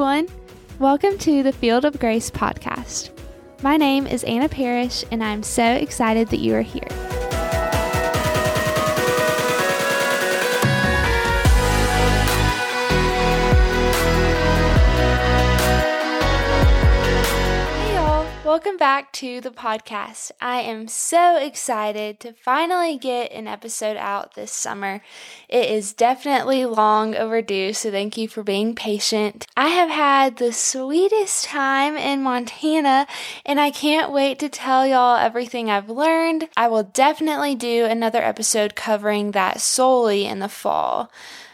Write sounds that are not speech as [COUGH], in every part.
everyone. Welcome to the Field of Grace podcast. My name is Anna Parish, and I'm so excited that you are here. Welcome back to the podcast. I am so excited to finally get an episode out this summer. It is definitely long overdue, so thank you for being patient. I have had the sweetest time in Montana, and I can't wait to tell y'all everything I've learned. I will definitely do another episode covering that solely in the fall.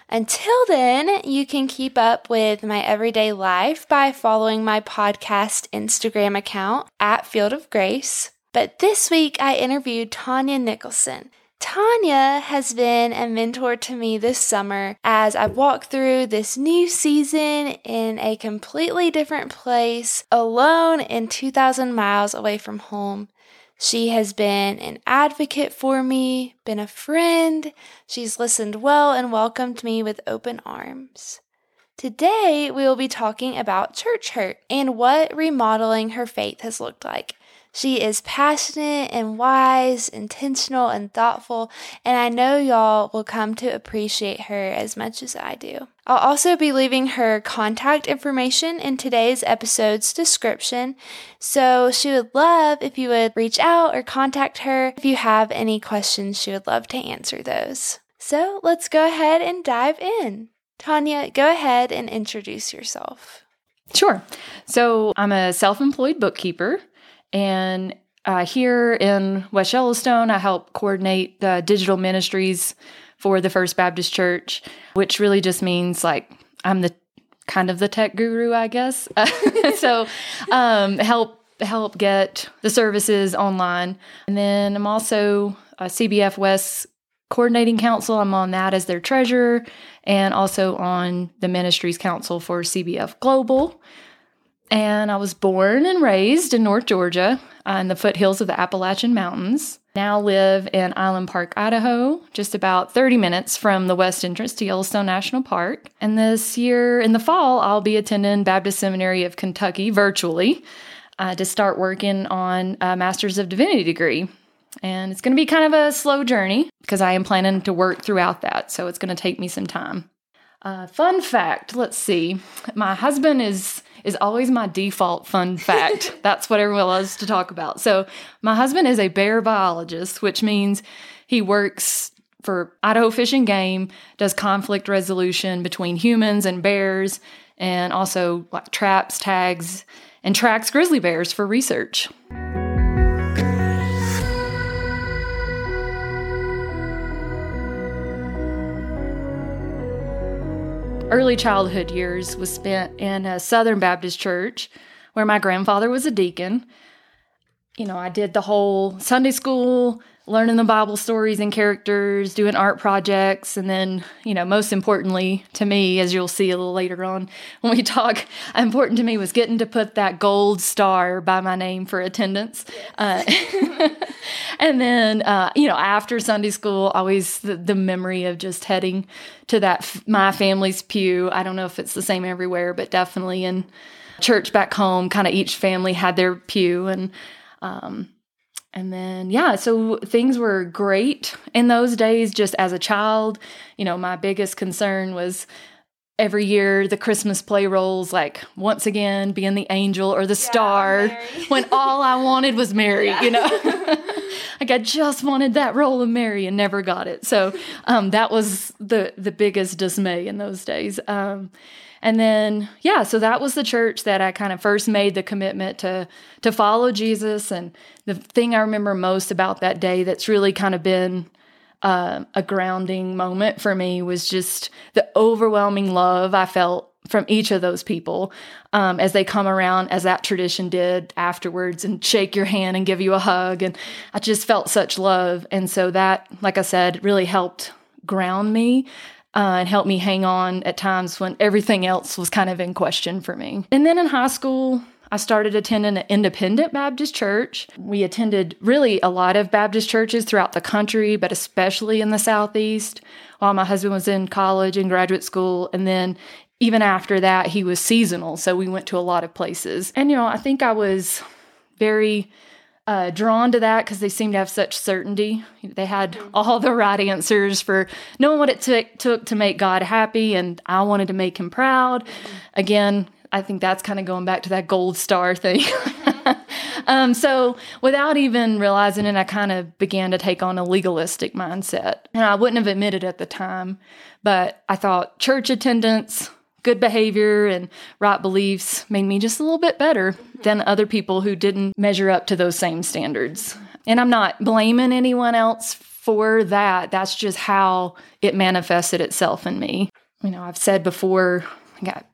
Until then, you can keep up with my everyday life by following my podcast Instagram account at Field of Grace. But this week, I interviewed Tonya Nicholson. Tonya has been a mentor to me this summer as I've walked through this new season in a completely different place, alone and 2,000 miles away from home. She has been an advocate for me, been a friend. She's listened well and welcomed me with open arms. Today, we will be talking about church hurt and what remodeling her faith has looked like. She is passionate and wise, intentional and thoughtful, and I know y'all will come to appreciate her as much as I do. I'll also be leaving her contact information in today's episode's description, so she would love if you would reach out or contact her if you have any questions. She would love to answer those. So let's go ahead and dive in. Tonya, go ahead and introduce yourself. Sure. So I'm a self employed bookkeeper. And uh, here in West Yellowstone, I help coordinate the digital ministries for the First Baptist Church, which really just means like I'm the kind of the tech guru, I guess. [LAUGHS] so um, help help get the services online, and then I'm also a CBF West coordinating council. I'm on that as their treasurer, and also on the ministries council for CBF Global. And I was born and raised in North Georgia uh, in the foothills of the Appalachian Mountains. Now live in Island Park, Idaho, just about 30 minutes from the west entrance to Yellowstone National Park. And this year in the fall, I'll be attending Baptist Seminary of Kentucky virtually uh, to start working on a Master's of Divinity degree. And it's going to be kind of a slow journey because I am planning to work throughout that. So it's going to take me some time. Uh, fun fact let's see. My husband is is always my default fun fact. [LAUGHS] That's what everyone loves to talk about. So, my husband is a bear biologist, which means he works for Idaho Fish and Game, does conflict resolution between humans and bears, and also like traps, tags, and tracks grizzly bears for research. Early childhood years was spent in a Southern Baptist church where my grandfather was a deacon. You know, I did the whole Sunday school, learning the Bible stories and characters, doing art projects, and then, you know, most importantly to me, as you'll see a little later on when we talk, [LAUGHS] important to me was getting to put that gold star by my name for attendance. Uh, [LAUGHS] and then, uh, you know, after Sunday school, always the, the memory of just heading to that f- my family's pew. I don't know if it's the same everywhere, but definitely in church back home, kind of each family had their pew and. Um, and then, yeah, so things were great in those days just as a child. You know, my biggest concern was every year the Christmas play rolls, like once again being the angel or the yeah, star, [LAUGHS] when all I wanted was Mary, yeah. you know? [LAUGHS] like I just wanted that role of Mary and never got it. So um, that was the, the biggest dismay in those days. Um, and then, yeah, so that was the church that I kind of first made the commitment to to follow Jesus. And the thing I remember most about that day that's really kind of been uh, a grounding moment for me was just the overwhelming love I felt from each of those people um, as they come around, as that tradition did afterwards, and shake your hand and give you a hug. And I just felt such love. And so that, like I said, really helped ground me uh, and helped me hang on at times when everything else was kind of in question for me. And then in high school, I started attending an independent Baptist church. We attended really a lot of Baptist churches throughout the country, but especially in the Southeast while my husband was in college and graduate school. And then even after that, he was seasonal. So we went to a lot of places. And, you know, I think I was very uh, drawn to that because they seemed to have such certainty. They had mm-hmm. all the right answers for knowing what it t- took to make God happy, and I wanted to make him proud. Mm-hmm. Again, I think that's kind of going back to that gold star thing. [LAUGHS] um, so without even realizing it, I kind of began to take on a legalistic mindset. And I wouldn't have admitted at the time, but I thought church attendance, good behavior and right beliefs made me just a little bit better than other people who didn't measure up to those same standards. And I'm not blaming anyone else for that. That's just how it manifested itself in me. You know, I've said before, I got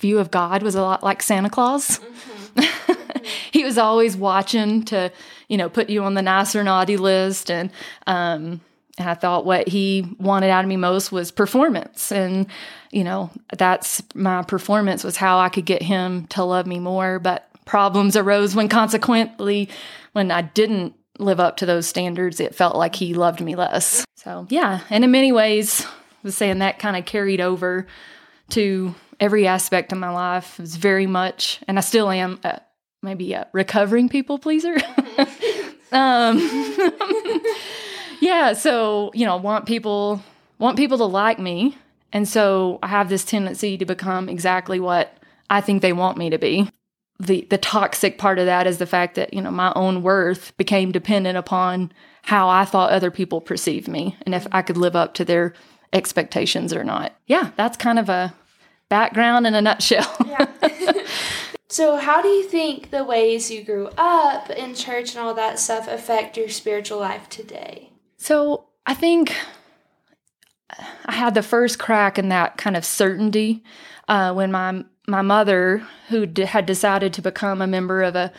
view of God was a lot like Santa Claus. Mm-hmm. [LAUGHS] he was always watching to, you know, put you on the nice or naughty list and um and I thought what he wanted out of me most was performance. And, you know, that's my performance was how I could get him to love me more. But problems arose when consequently, when I didn't live up to those standards, it felt like he loved me less. So, yeah. And in many ways, I was saying that kind of carried over to every aspect of my life. Was very much, and I still am, uh, maybe a recovering people pleaser. [LAUGHS] um, [LAUGHS] yeah, so, you know, want people want people to like me. And so I have this tendency to become exactly what I think they want me to be. The the toxic part of that is the fact that, you know, my own worth became dependent upon how I thought other people perceived me and if I could live up to their expectations or not. Yeah, that's kind of a background in a nutshell. yeah. [LAUGHS] so, how do you think the ways you grew up in church and all that stuff affect your spiritual life today? So I think I had the first crack in that kind of certainty uh, when my my mother, who d- had decided to become a member of a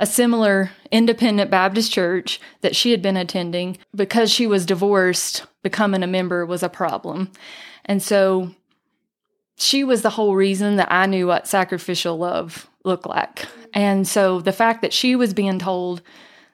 a similar independent Baptist church that she had been attending, because she was divorced, becoming a member was a problem, and so she was the whole reason that I knew what sacrificial love looked like. And so the fact that she was being told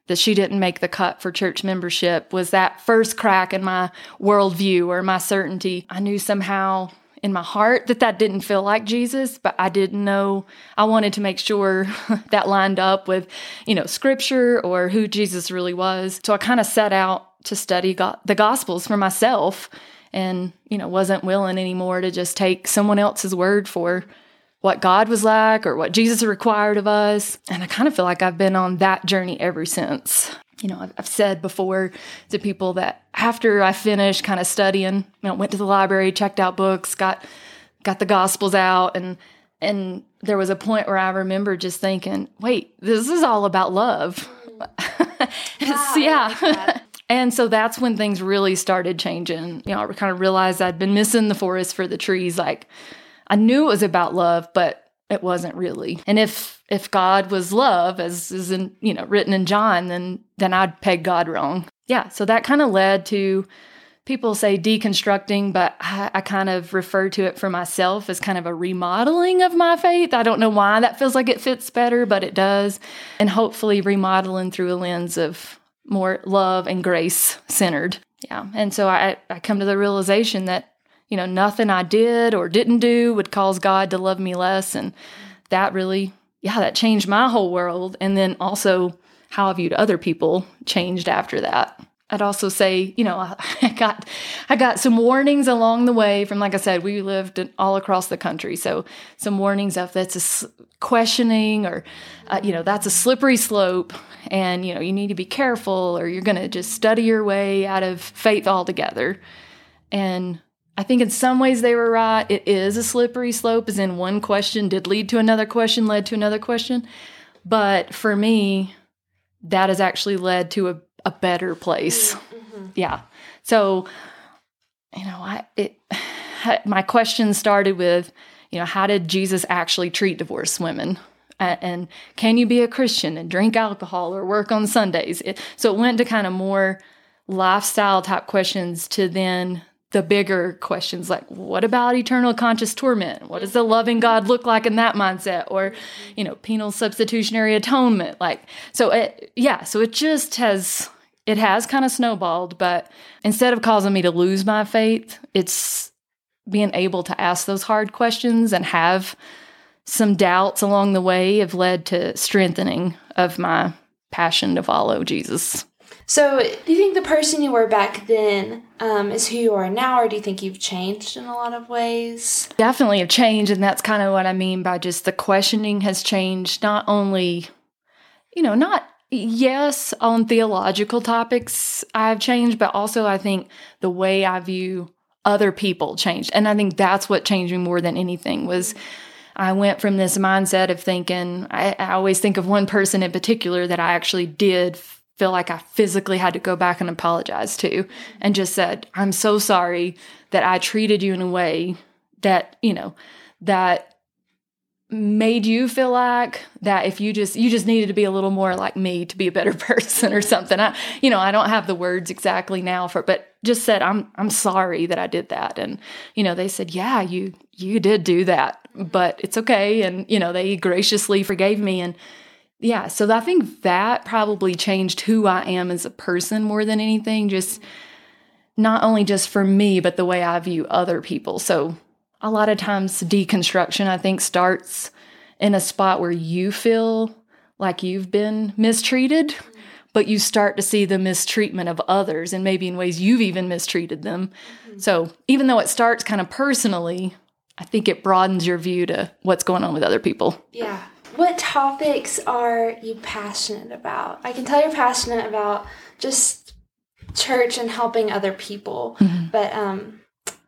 that she didn't make the cut for church membership was that first crack in my worldview or my certainty. I knew somehow in my heart that that didn't feel like Jesus, but I didn't know. I wanted to make sure [LAUGHS] that lined up with, you know, scripture or who Jesus really was. So I kind of set out to study go- the gospels for myself and, you know, wasn't willing anymore to just take someone else's word for what God was like or what Jesus required of us. And I kind of feel like I've been on that journey ever since. You know, I've, said before to people that after I finished kind of studying, you know, went to the library, checked out books, got got the gospels out and and there was a point where I remember just thinking, wait, this is all about love. [LAUGHS] wow, yeah. And so that's when things really started changing. You know, I kind of realized I'd been missing the forest for the trees. Like, I knew it was about love, but it wasn't really. And if if God was love, as is in you know written in John, then then I'd peg God wrong. Yeah, so that kind of led to people say deconstructing, but I, I, kind of refer to it for myself as kind of a remodeling of my faith. I don't know why that feels like it fits better, but it does. And hopefully remodeling through a lens of more love and grace centered. Yeah. And so I, I come to the realization that you know, nothing I did or didn't do would cause God to love me less. And that really, yeah, that changed my whole world. And then also how I viewed other people changed after that. I'd also say, you know, [LAUGHS] I got I got some warnings along the way from like I said, we lived all across the country. So some warnings of that's a questioning or uh, you know, that's a slippery slope and you know, you need to be careful or you're going to just study your way out of faith altogether. And I think in some ways they were right. It is a slippery slope, as in one question did lead to another question, led to another question. But for me, that has actually led to a, a better place. Mm, mm-hmm. Yeah. So, you know, I, it, [SIGHS] my question started with, you know, how did Jesus actually treat divorced women? and can you be a Christian and drink alcohol or work on Sundays? It, so it went to kind of more lifestyle type questions to then the bigger questions like what about eternal conscious torment what does the mm-hmm. loving god look like in that mindset or mm-hmm. you know penal substitutionary atonement like so it yeah so it just has it has kind of snowballed but instead of causing me to lose my faith it's being able to ask those hard questions and have some doubts along the way have led to strengthening of my passion to follow Jesus. So, do you think the person you were back then um, is who you are now, or do you think you've changed in a lot of ways? Definitely have changed, and that's kind of what I mean by just the questioning has changed. Not only, you know, not yes on theological topics I've changed, but also I think the way I view other people changed, and I think that's what changed me more than anything was. I went from this mindset of thinking, I, I always think of one person in particular that I actually did feel like I physically had to go back and apologize to and just said, I'm so sorry that I treated you in a way that, you know, that made you feel like that if you just you just needed to be a little more like me to be a better [LAUGHS] person or something. I you know, I don't have the words exactly now for but just said I'm I'm sorry that I did that and you know, they said, "Yeah, you you did do that, but it's okay." And you know, they graciously forgave me and yeah, so I think that probably changed who I am as a person more than anything, just not only just for me, but the way I view other people. So a lot of times deconstruction, I think, starts in a spot where you feel like you've been mistreated, but you start to see the mistreatment of others and maybe in ways you've even mistreated them. Mm-hmm. So even though it starts kind of personally, I think it broadens your view to what's going on with other people. Yeah. What topics are you passionate about? I can tell you're passionate about just church and helping other people, mm-hmm. but um,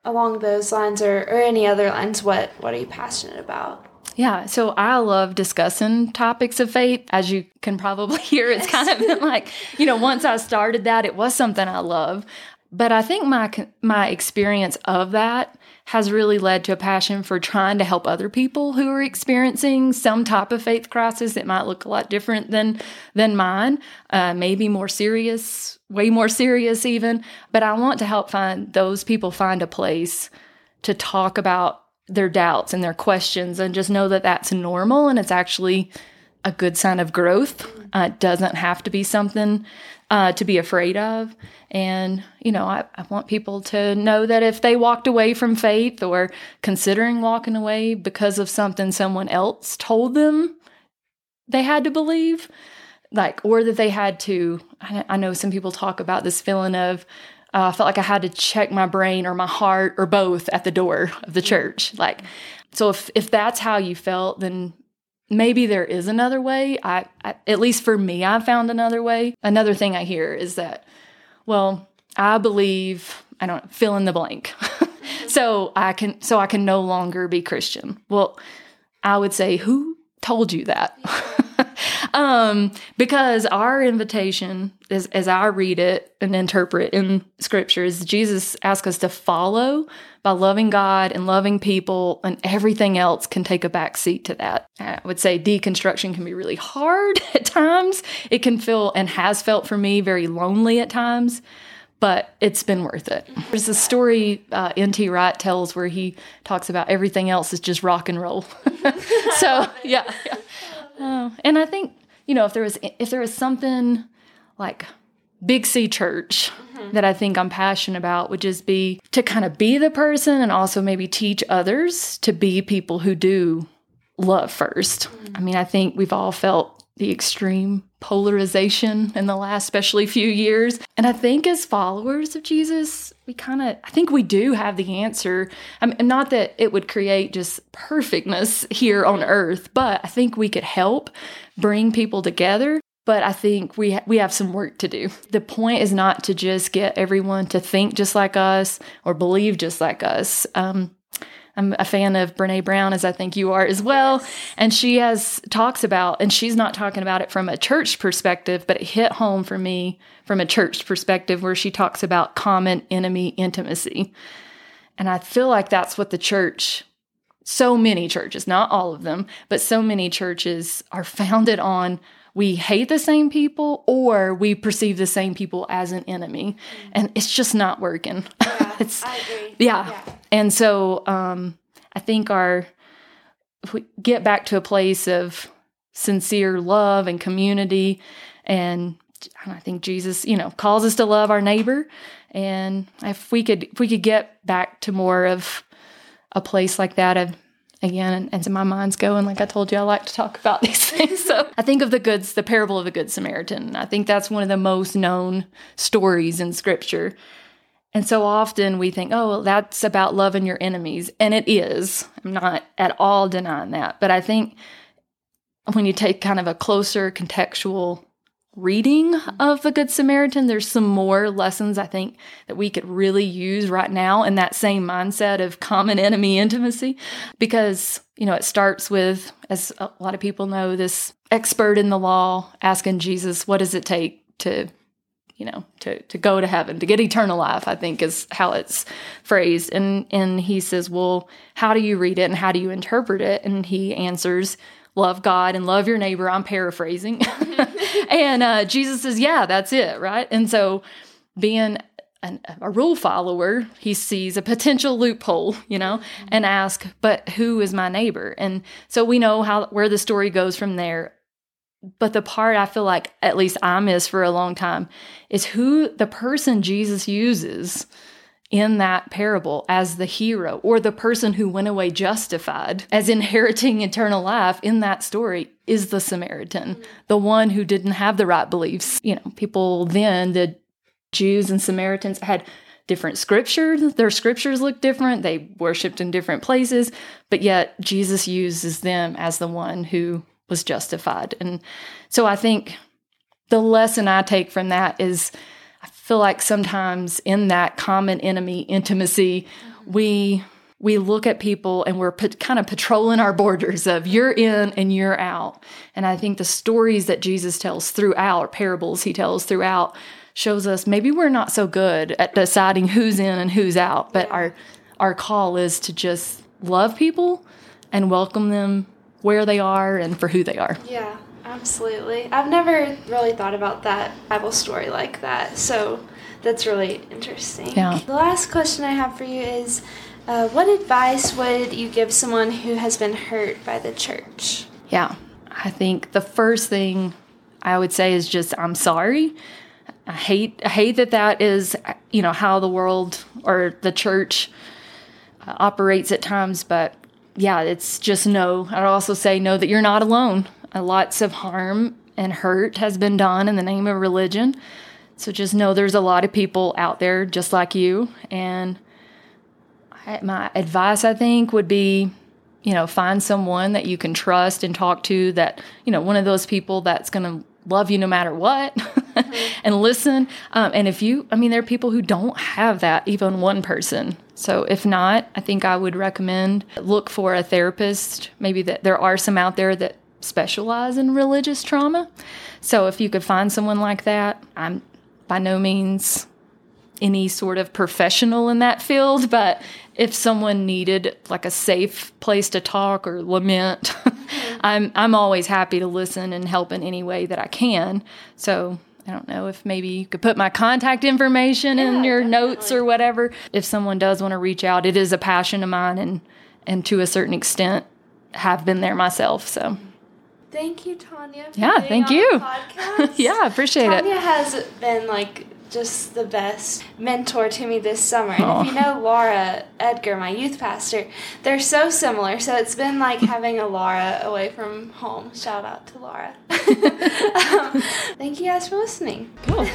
along those lines or, or any other lines, what what are you passionate about? Yeah, so I love discussing topics of faith. As you can probably [LAUGHS] hear, it's kind of been like, you know, once I started that, it was something I love. But I think my my experience of that has really led to a passion for trying to help other people who are experiencing some type of faith crisis that might look a lot different than than mine, uh, maybe more serious, way more serious even. But I want to help find those people find a place to talk about their doubts and their questions, and just know that that's normal and it's actually a good sign of growth. Uh, it doesn't have to be something uh, to be afraid of. And, you know, I, I want people to know that if they walked away from faith or considering walking away because of something someone else told them they had to believe, like, or that they had to, I, I know some people talk about this feeling of, uh, I felt like I had to check my brain or my heart or both at the door of the church. Like, so if if that's how you felt, then maybe there is another way. I, I, at least for me, I found another way. Another thing I hear is that, well, I believe I don't fill in the blank. [LAUGHS] so I can so I can no longer be Christian. Well, I would say who told you that? [LAUGHS] um, because our invitation, as, as I read it and interpret in scripture, is Jesus asks us to follow by loving God and loving people, and everything else can take a back seat to that. I would say deconstruction can be really hard [LAUGHS] at times. It can feel and has felt for me very lonely at times but it's been worth it. There's a story uh, N.T. Wright tells where he talks about everything else is just rock and roll. [LAUGHS] so yeah, yeah. Uh, and I think you know if there was if there was something like Big C Church mm-hmm. that I think I'm passionate about would just be to kind of be the person and also maybe teach others to be people who do love 1st mm-hmm. I mean, I think we've all felt the extreme polarization in the last especially few years. And I think as followers of Jesus, we kind of I think we do have the answer. I mean not that it would create just perfectness here on earth, but I think we could help bring people together. But I think we ha- we have some work to do. The point is not to just get everyone to think just like us or believe just like us. Um, I'm a fan of Brene Brown, as I think you are as well. And she has talks about, and she's not talking about it from a church perspective, but it hit home for me from a church perspective where she talks about common enemy intimacy. And I feel like that's what the church, so many churches, not all of them, but so many churches are founded on we hate the same people or we perceive the same people as an enemy mm-hmm. and it's just not working yeah, [LAUGHS] it's yeah. yeah. and so um, i think our if we get back to a place of sincere love and community and I think Jesus, you know, calls us to love our neighbor. And if we could if we could get back to more of a place like that. I've, again, and, so my mind's going. Like I told you, I like to talk about [LAUGHS] these things. So I think of the goods, the parable of the Good Samaritan. I think that's one of the most known stories in Scripture. And so often we think, oh, well, that's about loving your enemies. And it is. I'm not at all denying that. But I think when you take kind of a closer contextual reading of the Good Samaritan, there's some more lessons I think that we could really use right now in that same mindset of common enemy intimacy. Because, you know, it starts with, as a lot of people know, this expert in the law asking Jesus, what does it take to you know to to go to heaven to get eternal life i think is how it's phrased and and he says well how do you read it and how do you interpret it and he answers love God and love your neighbor. I'm paraphrasing. [LAUGHS] and uh, Jesus says, yeah, that's it, right? And so being an, a rule follower, he sees a potential loophole, you know, and ask, but who is my neighbor? And so we know how where the story goes from there. But the part I feel like at least I miss for a long time is who the person Jesus uses in that parable as the hero or the person who went away justified as inheriting eternal life in that story is the Samaritan, mm-hmm. the one who didn't have the right beliefs. You know, people then, the Jews and Samaritans had different scriptures. Their scriptures looked different. They worshiped in different places, but yet Jesus uses them as the one who was justified. And so I think the lesson I take from that is I feel like sometimes in that common enemy intimacy, mm-hmm. we we look at people and we're kind of patrolling our borders of you're in and you're out. And I think the stories that Jesus tells throughout, or parables he tells throughout, shows us maybe we're not so good at deciding who's in and who's out, but our our call is to just love people and welcome them where they are and for who they are. Yeah. Absolutely. I've never really thought about that Bible story like that. So that's really interesting. Yeah. The last question I have for you is uh, what advice would you give someone who has been hurt by the church? Yeah. I think the first thing I would say is just I'm sorry. I hate I hate that that is you know how the world or the church operates at times, but yeah, it's just no. I'd also say know that you're not alone. Uh, lots of harm and hurt has been done in the name of religion. So just know there's a lot of people out there just like you. And I, my advice, I think, would be you know, find someone that you can trust and talk to that, you know, one of those people that's going to love you no matter what. [LAUGHS] [LAUGHS] and listen. Um, and if you, I mean, there are people who don't have that, even one person. So if not, I think I would recommend look for a therapist. Maybe that there are some out there that specialize in religious trauma. So if you could find someone like that, I'm by no means any sort of professional in that field, [LAUGHS] but if someone needed like a safe place to talk or lament, [LAUGHS] I'm I'm always happy to listen and help in any way that I can. So I don't know if maybe you could put my contact information yeah, in your definitely. notes or whatever. If someone does want to reach out, it is a passion of mine and and to a certain extent have been there myself. So Thank you, Tonya. yeah, thank you. [LAUGHS] yeah, appreciate Tonya it. Tonya has been like just the best mentor to me this summer. And Aww. if you know Laura Edgar, my youth pastor, they're so similar. So it's been like [LAUGHS] having a Laura away from home. Shout out to Laura. [LAUGHS] [LAUGHS] um, thank you guys for listening. Cool.